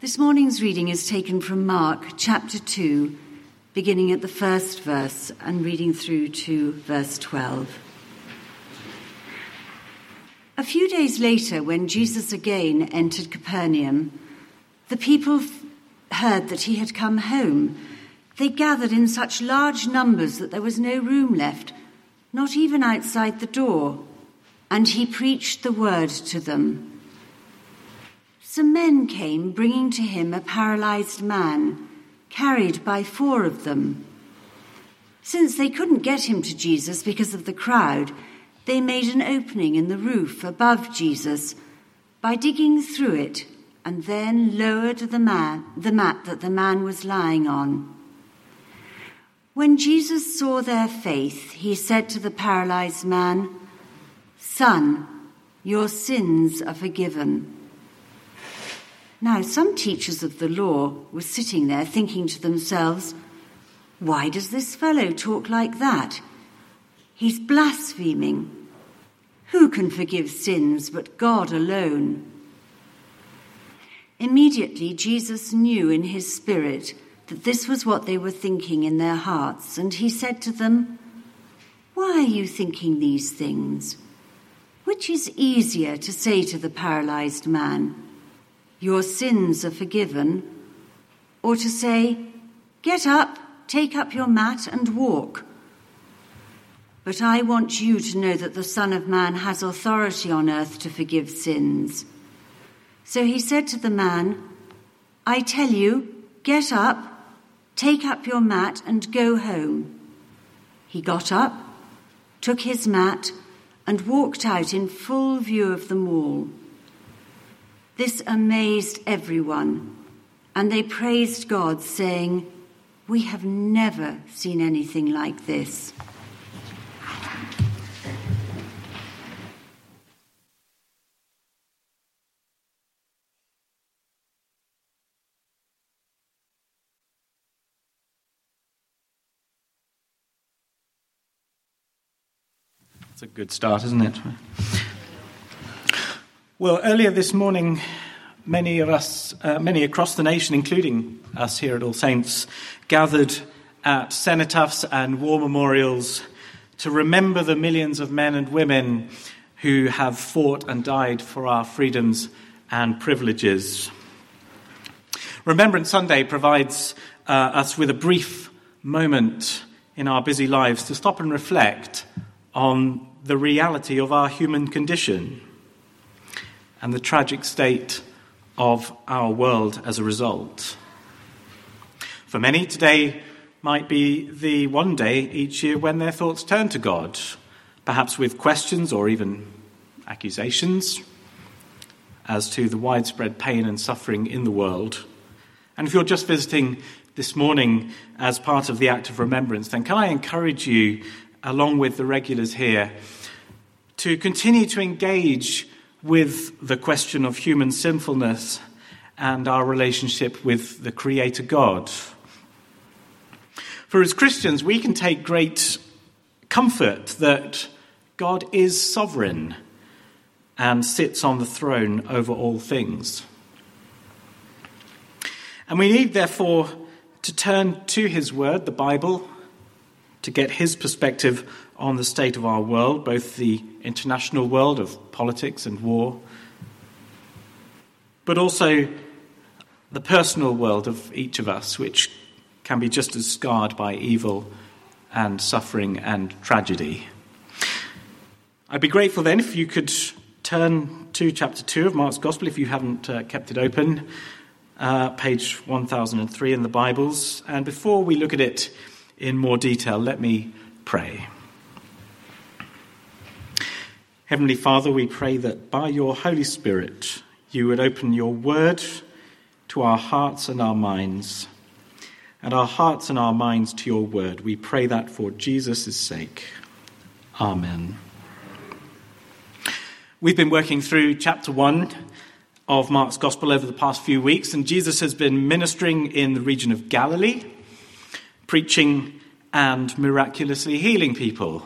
This morning's reading is taken from Mark chapter 2, beginning at the first verse and reading through to verse 12. A few days later, when Jesus again entered Capernaum, the people heard that he had come home. They gathered in such large numbers that there was no room left, not even outside the door, and he preached the word to them. Some men came bringing to him a paralyzed man, carried by four of them. Since they couldn't get him to Jesus because of the crowd, they made an opening in the roof above Jesus by digging through it and then lowered the, man, the mat that the man was lying on. When Jesus saw their faith, he said to the paralyzed man, Son, your sins are forgiven. Now, some teachers of the law were sitting there thinking to themselves, why does this fellow talk like that? He's blaspheming. Who can forgive sins but God alone? Immediately, Jesus knew in his spirit that this was what they were thinking in their hearts, and he said to them, Why are you thinking these things? Which is easier to say to the paralyzed man, your sins are forgiven, or to say, Get up, take up your mat, and walk. But I want you to know that the Son of Man has authority on earth to forgive sins. So he said to the man, I tell you, get up, take up your mat, and go home. He got up, took his mat, and walked out in full view of them all. This amazed everyone, and they praised God, saying, We have never seen anything like this. It's a good start, isn't it? Well, earlier this morning, many of us, uh, many across the nation, including us here at All Saints, gathered at cenotaphs and war memorials to remember the millions of men and women who have fought and died for our freedoms and privileges. Remembrance Sunday provides uh, us with a brief moment in our busy lives to stop and reflect on the reality of our human condition and the tragic state of our world as a result. For many, today might be the one day each year when their thoughts turn to God, perhaps with questions or even accusations as to the widespread pain and suffering in the world. And if you're just visiting this morning as part of the act of remembrance, then can I encourage you, along with the regulars here, to continue to engage with the question of human sinfulness and our relationship with the Creator God. For as Christians, we can take great comfort that God is sovereign and sits on the throne over all things. And we need, therefore, to turn to His Word, the Bible, to get His perspective on the state of our world, both the international world of politics and war, but also the personal world of each of us, which can be just as scarred by evil and suffering and tragedy. I'd be grateful then if you could turn to chapter 2 of Mark's Gospel if you haven't uh, kept it open, uh, page 1003 in the Bibles. And before we look at it in more detail, let me pray. Heavenly Father, we pray that by your Holy Spirit you would open your word to our hearts and our minds, and our hearts and our minds to your word. We pray that for Jesus' sake. Amen. We've been working through chapter 1 of Mark's Gospel over the past few weeks, and Jesus has been ministering in the region of Galilee, preaching and miraculously healing people.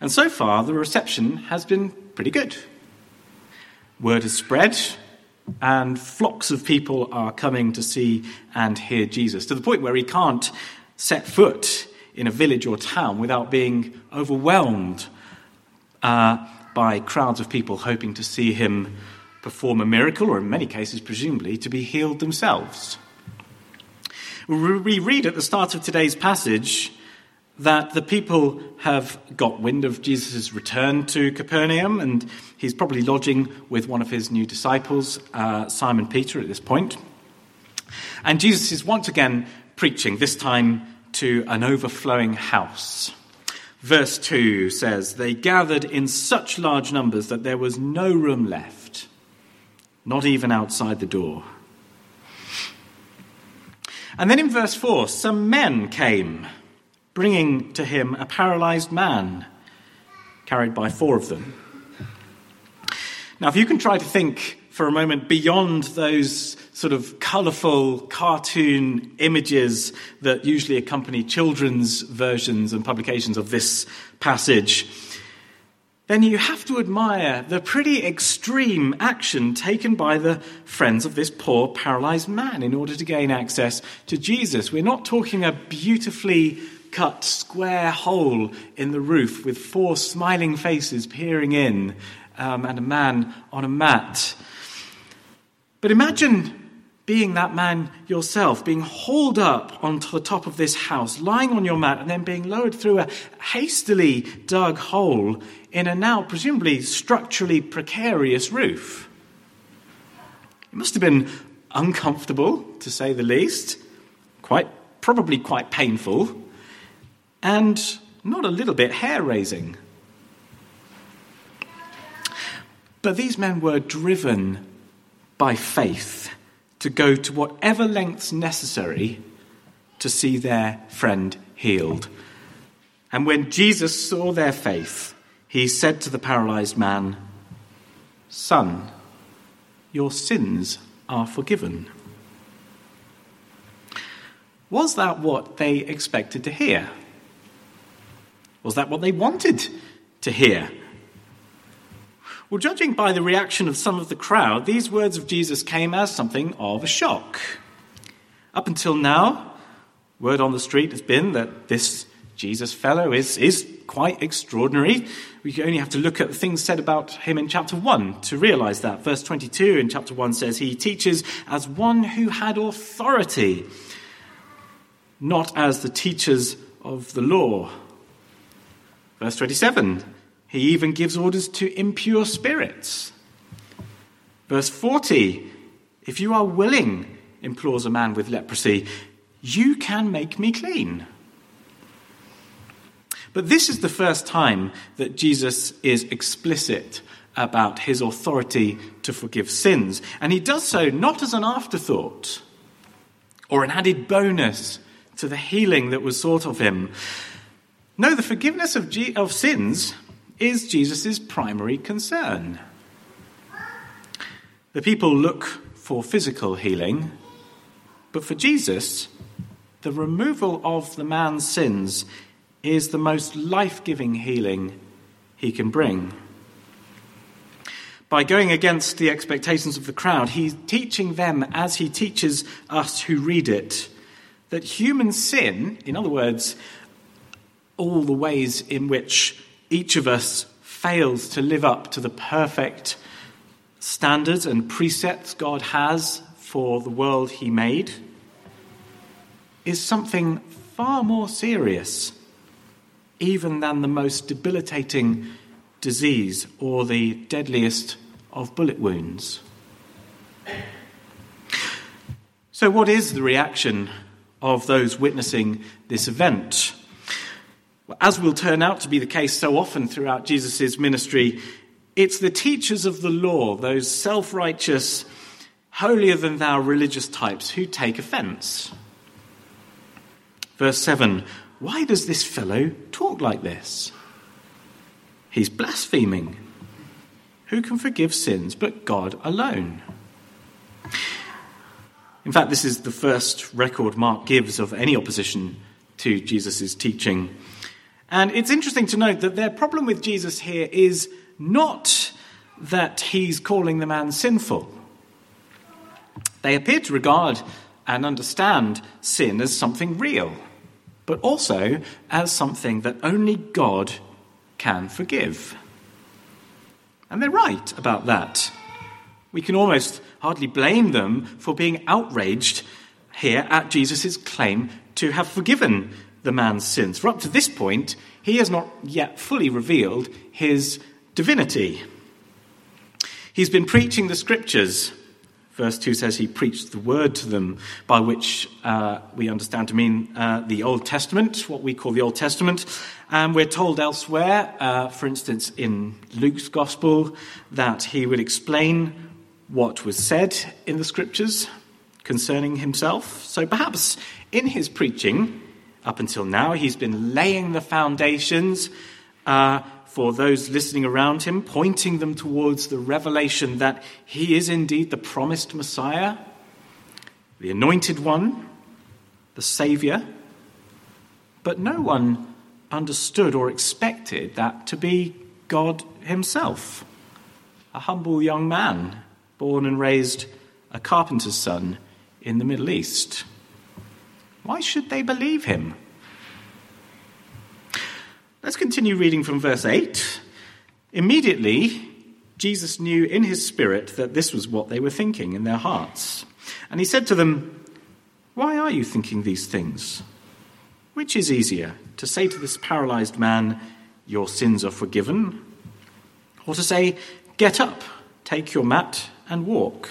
And so far, the reception has been pretty good. Word has spread and flocks of people are coming to see and hear Jesus, to the point where he can't set foot in a village or town without being overwhelmed uh, by crowds of people hoping to see him perform a miracle, or in many cases, presumably, to be healed themselves. We read at the start of today's passage that the people have got wind of Jesus' return to Capernaum, and he's probably lodging with one of his new disciples, uh, Simon Peter, at this point. And Jesus is once again preaching, this time to an overflowing house. Verse 2 says, They gathered in such large numbers that there was no room left, not even outside the door. And then in verse 4, some men came bringing to him a paralyzed man, carried by four of them. Now, if you can try to think for a moment beyond those sort of colourful cartoon images that usually accompany children's versions and publications of this passage, then you have to admire the pretty extreme action taken by the friends of this poor paralyzed man in order to gain access to Jesus. We're not talking a beautifully cut square hole in the roof with four smiling faces peering in um, and a man on a mat. But imagine being that man yourself, being hauled up onto the top of this house, lying on your mat, and then being lowered through a hastily dug hole in a now presumably structurally precarious roof. It must have been uncomfortable, to say the least, quite probably quite painful and not a little bit hair raising. But these men were driven by faith to go to whatever lengths necessary to see their friend healed. And when Jesus saw their faith, he said to the paralyzed man, Son, your sins are forgiven. Was that what they expected to hear? Was that what they wanted to hear? Well, judging by the reaction of some of the crowd, these words of Jesus came as something of a shock. Up until now, word on the street has been that this Jesus fellow is, is quite extraordinary. We only have to look at the things said about him in chapter 1 to realize that. Verse 22 in chapter 1 says, He teaches as one who had authority, not as the teachers of the law. Verse 27 He even gives orders to impure spirits. Verse 40 If you are willing, implores a man with leprosy, you can make me clean. But this is the first time that Jesus is explicit about his authority to forgive sins. And he does so not as an afterthought or an added bonus to the healing that was sought of him, no, the forgiveness of, G- of sins is Jesus' primary concern. The people look for physical healing, but for Jesus, the removal of the man's sins is the most life giving healing he can bring. By going against the expectations of the crowd, he's teaching them, as he teaches us who read it, that human sin, in other words, all the ways in which each of us fails to live up to the perfect standards and precepts God has for the world He made is something far more serious, even than the most debilitating disease or the deadliest of bullet wounds. So, what is the reaction of those witnessing this event? As will turn out to be the case so often throughout Jesus' ministry, it's the teachers of the law, those self righteous, holier than thou religious types, who take offense. Verse 7 Why does this fellow talk like this? He's blaspheming. Who can forgive sins but God alone? In fact, this is the first record Mark gives of any opposition to Jesus' teaching. And it's interesting to note that their problem with Jesus here is not that he's calling the man sinful. They appear to regard and understand sin as something real, but also as something that only God can forgive. And they're right about that. We can almost hardly blame them for being outraged here at Jesus' claim to have forgiven the man's sins. For up to this point, he has not yet fully revealed his divinity. He's been preaching the scriptures. Verse 2 says he preached the word to them, by which uh, we understand to mean uh, the Old Testament, what we call the Old Testament. And we're told elsewhere, uh, for instance, in Luke's Gospel, that he would explain what was said in the scriptures concerning himself. So perhaps in his preaching, up until now, he's been laying the foundations uh, for those listening around him, pointing them towards the revelation that he is indeed the promised Messiah, the anointed one, the Saviour. But no one understood or expected that to be God Himself, a humble young man born and raised a carpenter's son in the Middle East. Why should they believe him? Let's continue reading from verse 8. Immediately, Jesus knew in his spirit that this was what they were thinking in their hearts. And he said to them, Why are you thinking these things? Which is easier, to say to this paralyzed man, Your sins are forgiven? Or to say, Get up, take your mat, and walk?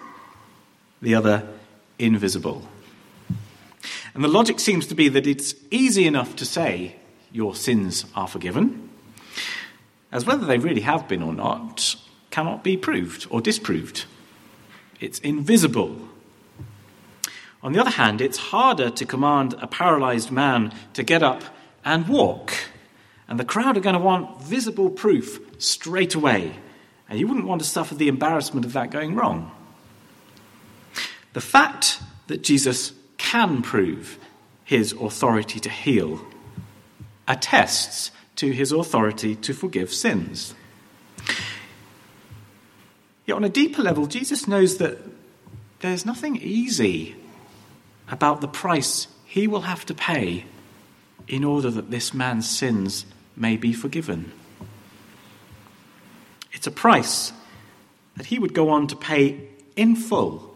the other invisible. And the logic seems to be that it's easy enough to say, Your sins are forgiven, as whether they really have been or not cannot be proved or disproved. It's invisible. On the other hand, it's harder to command a paralyzed man to get up and walk. And the crowd are going to want visible proof straight away. And you wouldn't want to suffer the embarrassment of that going wrong. The fact that Jesus can prove his authority to heal attests to his authority to forgive sins. Yet, on a deeper level, Jesus knows that there's nothing easy about the price he will have to pay in order that this man's sins may be forgiven. It's a price that he would go on to pay in full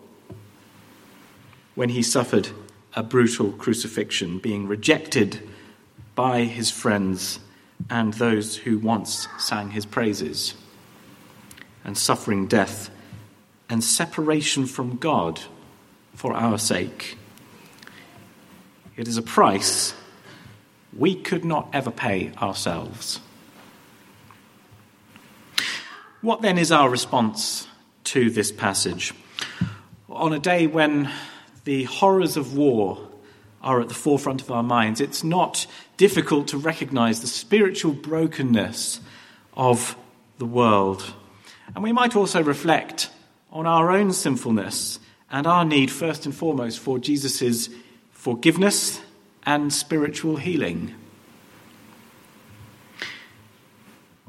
when he suffered a brutal crucifixion, being rejected by his friends and those who once sang his praises, and suffering death and separation from God for our sake. It is a price we could not ever pay ourselves. What then is our response to this passage? On a day when the horrors of war are at the forefront of our minds, it's not difficult to recognize the spiritual brokenness of the world. And we might also reflect on our own sinfulness and our need, first and foremost, for Jesus' forgiveness and spiritual healing.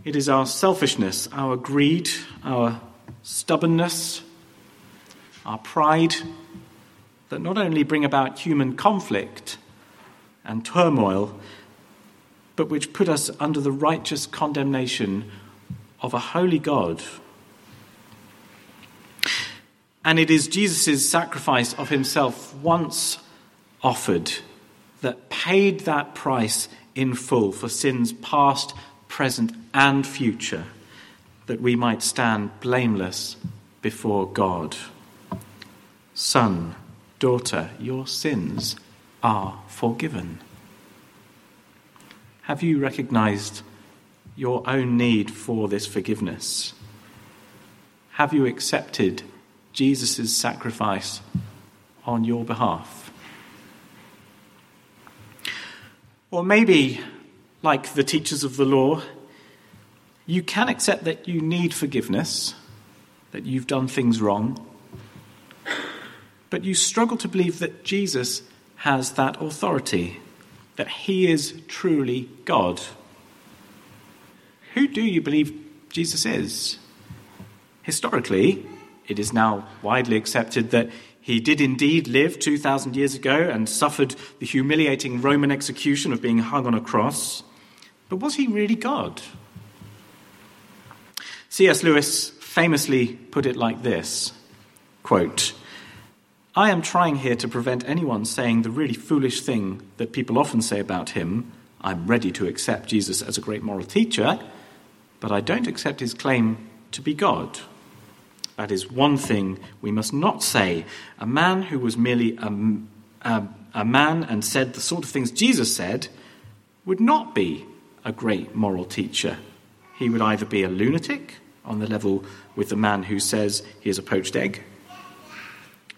It is our selfishness, our greed, our stubbornness, our pride that not only bring about human conflict and turmoil, but which put us under the righteous condemnation of a holy God. And it is Jesus' sacrifice of himself once offered that paid that price in full for sins past, present, and future, that we might stand blameless before God. Son, Daughter, your sins are forgiven. Have you recognized your own need for this forgiveness? Have you accepted Jesus' sacrifice on your behalf. Or maybe, like the teachers of the law, you can accept that you need forgiveness, that you've done things wrong, but you struggle to believe that Jesus has that authority, that he is truly God. Who do you believe Jesus is? Historically, it is now widely accepted that he did indeed live 2,000 years ago and suffered the humiliating Roman execution of being hung on a cross. But was he really God? C.S. Lewis famously put it like this quote, I am trying here to prevent anyone saying the really foolish thing that people often say about him I'm ready to accept Jesus as a great moral teacher, but I don't accept his claim to be God. That is one thing we must not say. A man who was merely a, a, a, man and said the sort of things Jesus said would not be a great moral teacher. He would either be a lunatic, on the level with the man who says he is a poached egg,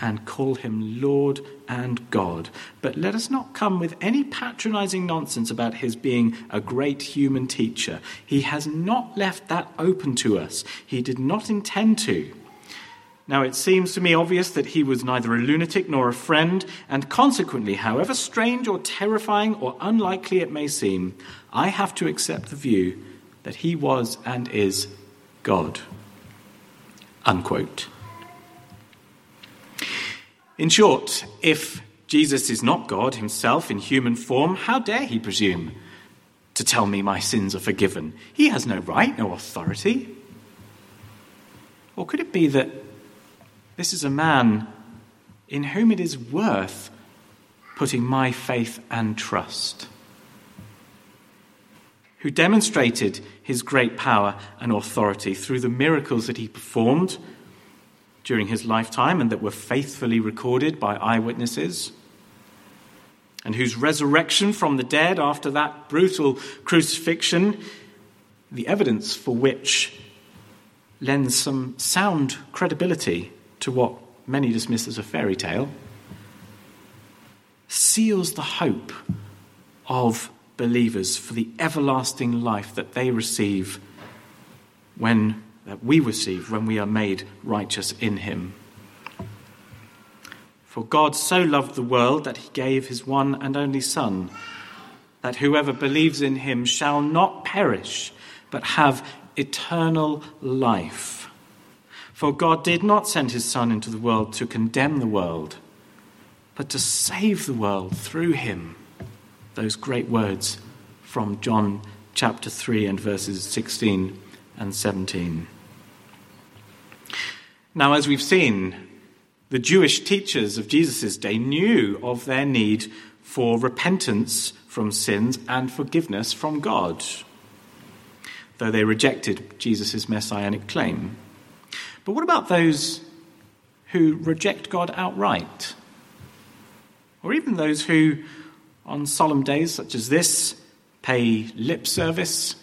and call him Lord and God. But let us not come with any patronizing nonsense about his being a great human teacher. He has not left that open to us, he did not intend to. Now, it seems to me obvious that he was neither a lunatic nor a friend, and consequently, however strange or terrifying or unlikely it may seem, I have to accept the view that he was and is God. Unquote. In short, if Jesus is not God himself in human form, how dare he presume to tell me my sins are forgiven? He has no right, no authority. Or could it be that this is a man in whom it is worth putting my faith and trust? Who demonstrated his great power and authority through the miracles that he performed during his lifetime and that were faithfully recorded by eyewitnesses, and whose resurrection from the dead after that brutal crucifixion, the evidence for which lends some sound credibility to what many dismiss as a fairy tale, seals the hope of believers for the everlasting life that they receive when that we receive when we are made righteous in him. For God so loved the world that he gave his one and only Son, that whoever believes in him shall not perish, but have eternal life. For God did not send his Son into the world to condemn the world, but to save the world through him. Those great words from John chapter 3 and verses 16 and 17. Now, as we've seen, the Jewish teachers of Jesus' day knew of their need for repentance from sins and forgiveness from God, though they rejected Jesus' messianic claim. But what about those who reject God outright? Or even those who, on solemn days such as this, pay lip service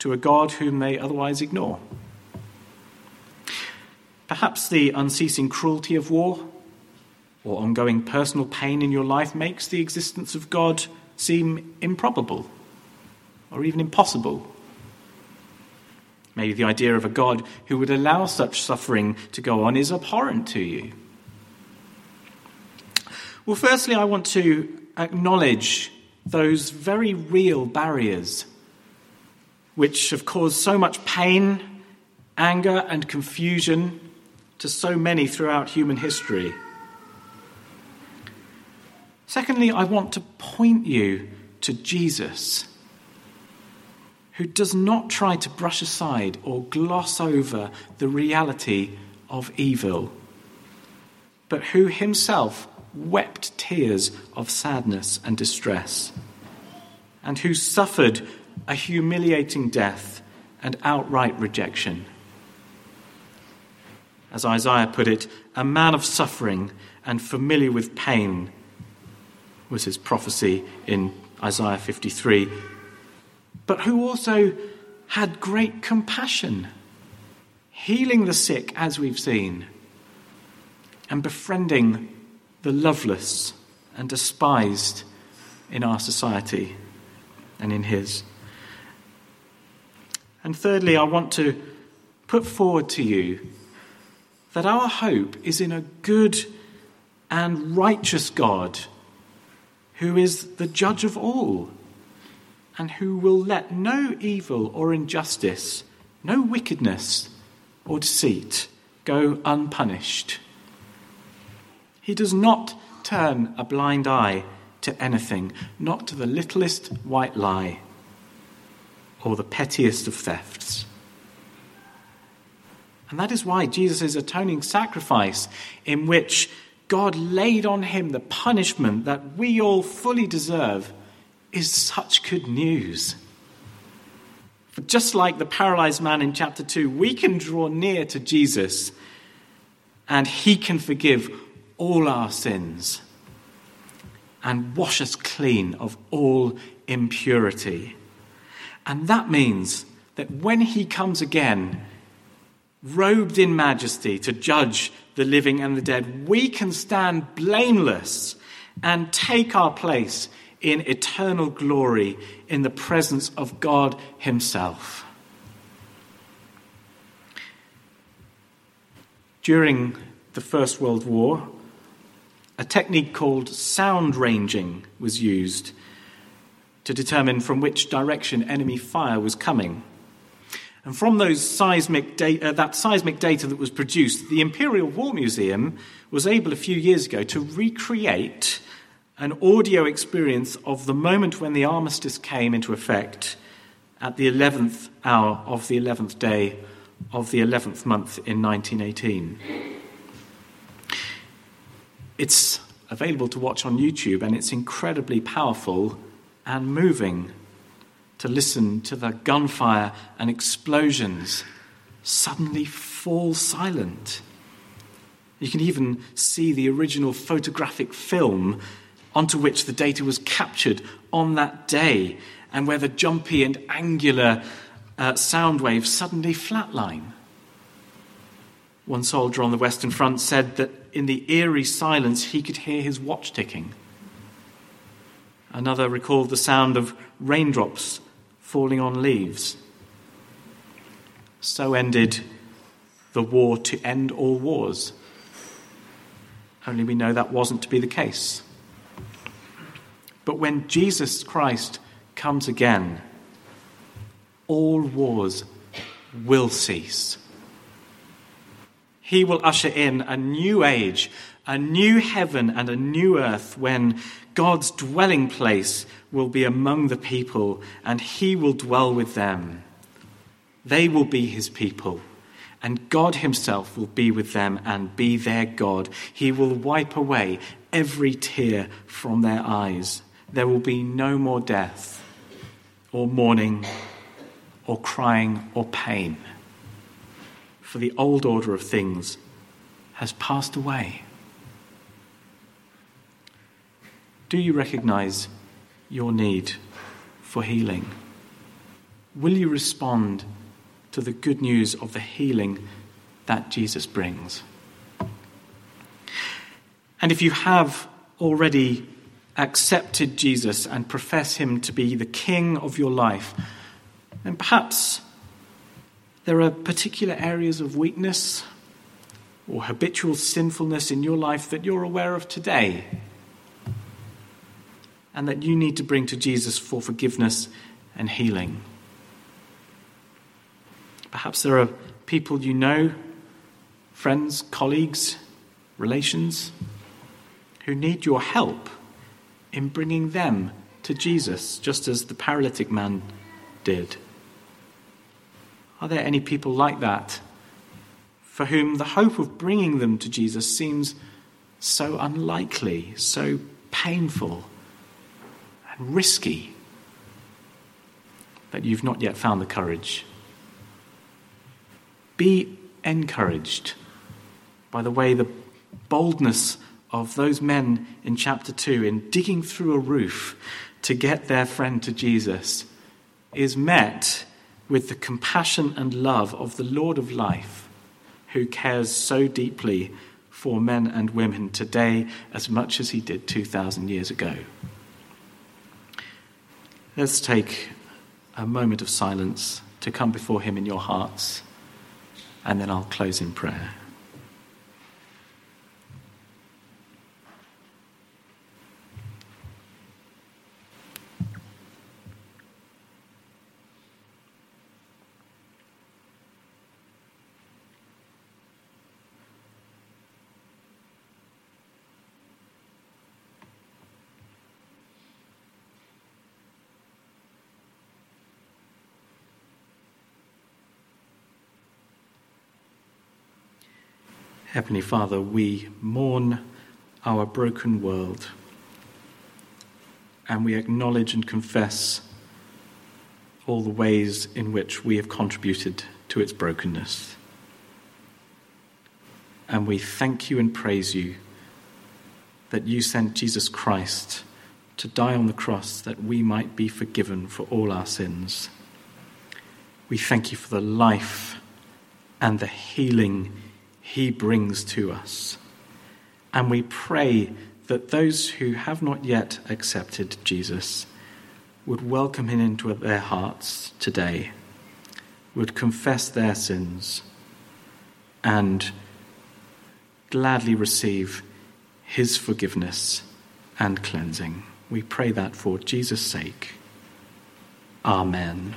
to a God whom they otherwise ignore? Perhaps the unceasing cruelty of war or ongoing personal pain in your life makes the existence of God seem improbable or even impossible. Maybe the idea of a God who would allow such suffering to go on is abhorrent to you. Well, firstly, I want to acknowledge those very real barriers which have caused so much pain, anger, and confusion to so many throughout human history. Secondly, I want to point you to Jesus, who does not try to brush aside or gloss over the reality of evil, but who himself wept tears of sadness and distress. and who suffered a humiliating death and outright rejection. As Isaiah put it, a man of suffering and familiar with pain was his prophecy in Isaiah 53, but who also had great compassion, healing the sick, as we've seen, and befriending the loveless and despised in our society and in his. And thirdly, I want to put forward to you that our hope is in a good and righteous God who is the judge of all and who will let no evil or injustice, no wickedness or deceit go unpunished. He does not turn a blind eye to anything, not to the littlest white lie or the pettiest of thefts. And that is why Jesus' atoning sacrifice, in which God laid on him the punishment that we all fully deserve, is such good news. For just like the paralyzed man in chapter 2, we can draw near to Jesus and he can forgive all our sins and wash us clean of all impurity. And that means that when he comes again, robed in majesty to judge the living and the dead, we can stand blameless and take our place in eternal glory in the presence of God Himself. During the First World War, a technique called sound ranging was used to determine from which direction enemy fire was coming. And from those seismic data, that seismic data that was produced, the Imperial War Museum was able a few years ago to recreate an audio experience of the moment when the armistice came into effect at the 11th hour of the 11th day of the 11th month in 1918. It's available to watch on YouTube and it's incredibly powerful and moving to listen to the gunfire and explosions suddenly fall silent. You can even see the original photographic film onto which the data was captured on that day, and where the jumpy and angular uh, sound waves suddenly flatline. One soldier on the Western Front said that in the eerie silence he could hear his watch ticking. Another recalled the sound of raindrops falling on leaves. So ended the war to end all wars. Only we know that wasn't to be the case. But when Jesus Christ comes again, all wars will cease. He will usher in a new age, a new heaven, and a new earth when God's dwelling place will be among the people, and he will dwell with them. They will be his people, and God himself will be with them and be their God. He will wipe away every tear from their eyes. There will be no more death, or mourning, or crying, or pain. For the old order of things has passed away. Do you recognize your need for healing? Will you respond to the good news of the healing that Jesus brings? And if you have already accepted Jesus and profess him to be the king of your life, then perhaps there are particular areas of weakness or habitual sinfulness in your life that you're aware of today and that you need to bring to Jesus for forgiveness and healing. Perhaps there are people you know, friends, colleagues, relations, who need your help in bringing them to Jesus, just as the paralytic man did. Are there any people like that for whom the hope of bringing them to Jesus seems so unlikely, so painful? Risky. that you've not yet found the courage. Be encouraged by the way the boldness of those men in chapter 2 in digging through a roof to get their friend to Jesus is met with the compassion and love of the Lord of life, who cares so deeply for men and women today as much as he did 2,000 years ago. Let's take a moment of silence to come before him in your hearts, and then I'll close in prayer. Heavenly Father, we mourn our broken world and we acknowledge and confess all the ways in which we have contributed to its brokenness. And we thank you and praise you that you sent Jesus Christ to die on the cross that we might be forgiven for all our sins. We thank you for the life and the healing he brings to us. And we pray that those who have not yet accepted Jesus would welcome him into their hearts today, would confess their sins, and gladly receive his forgiveness and cleansing. We pray that for Jesus' sake. Amen.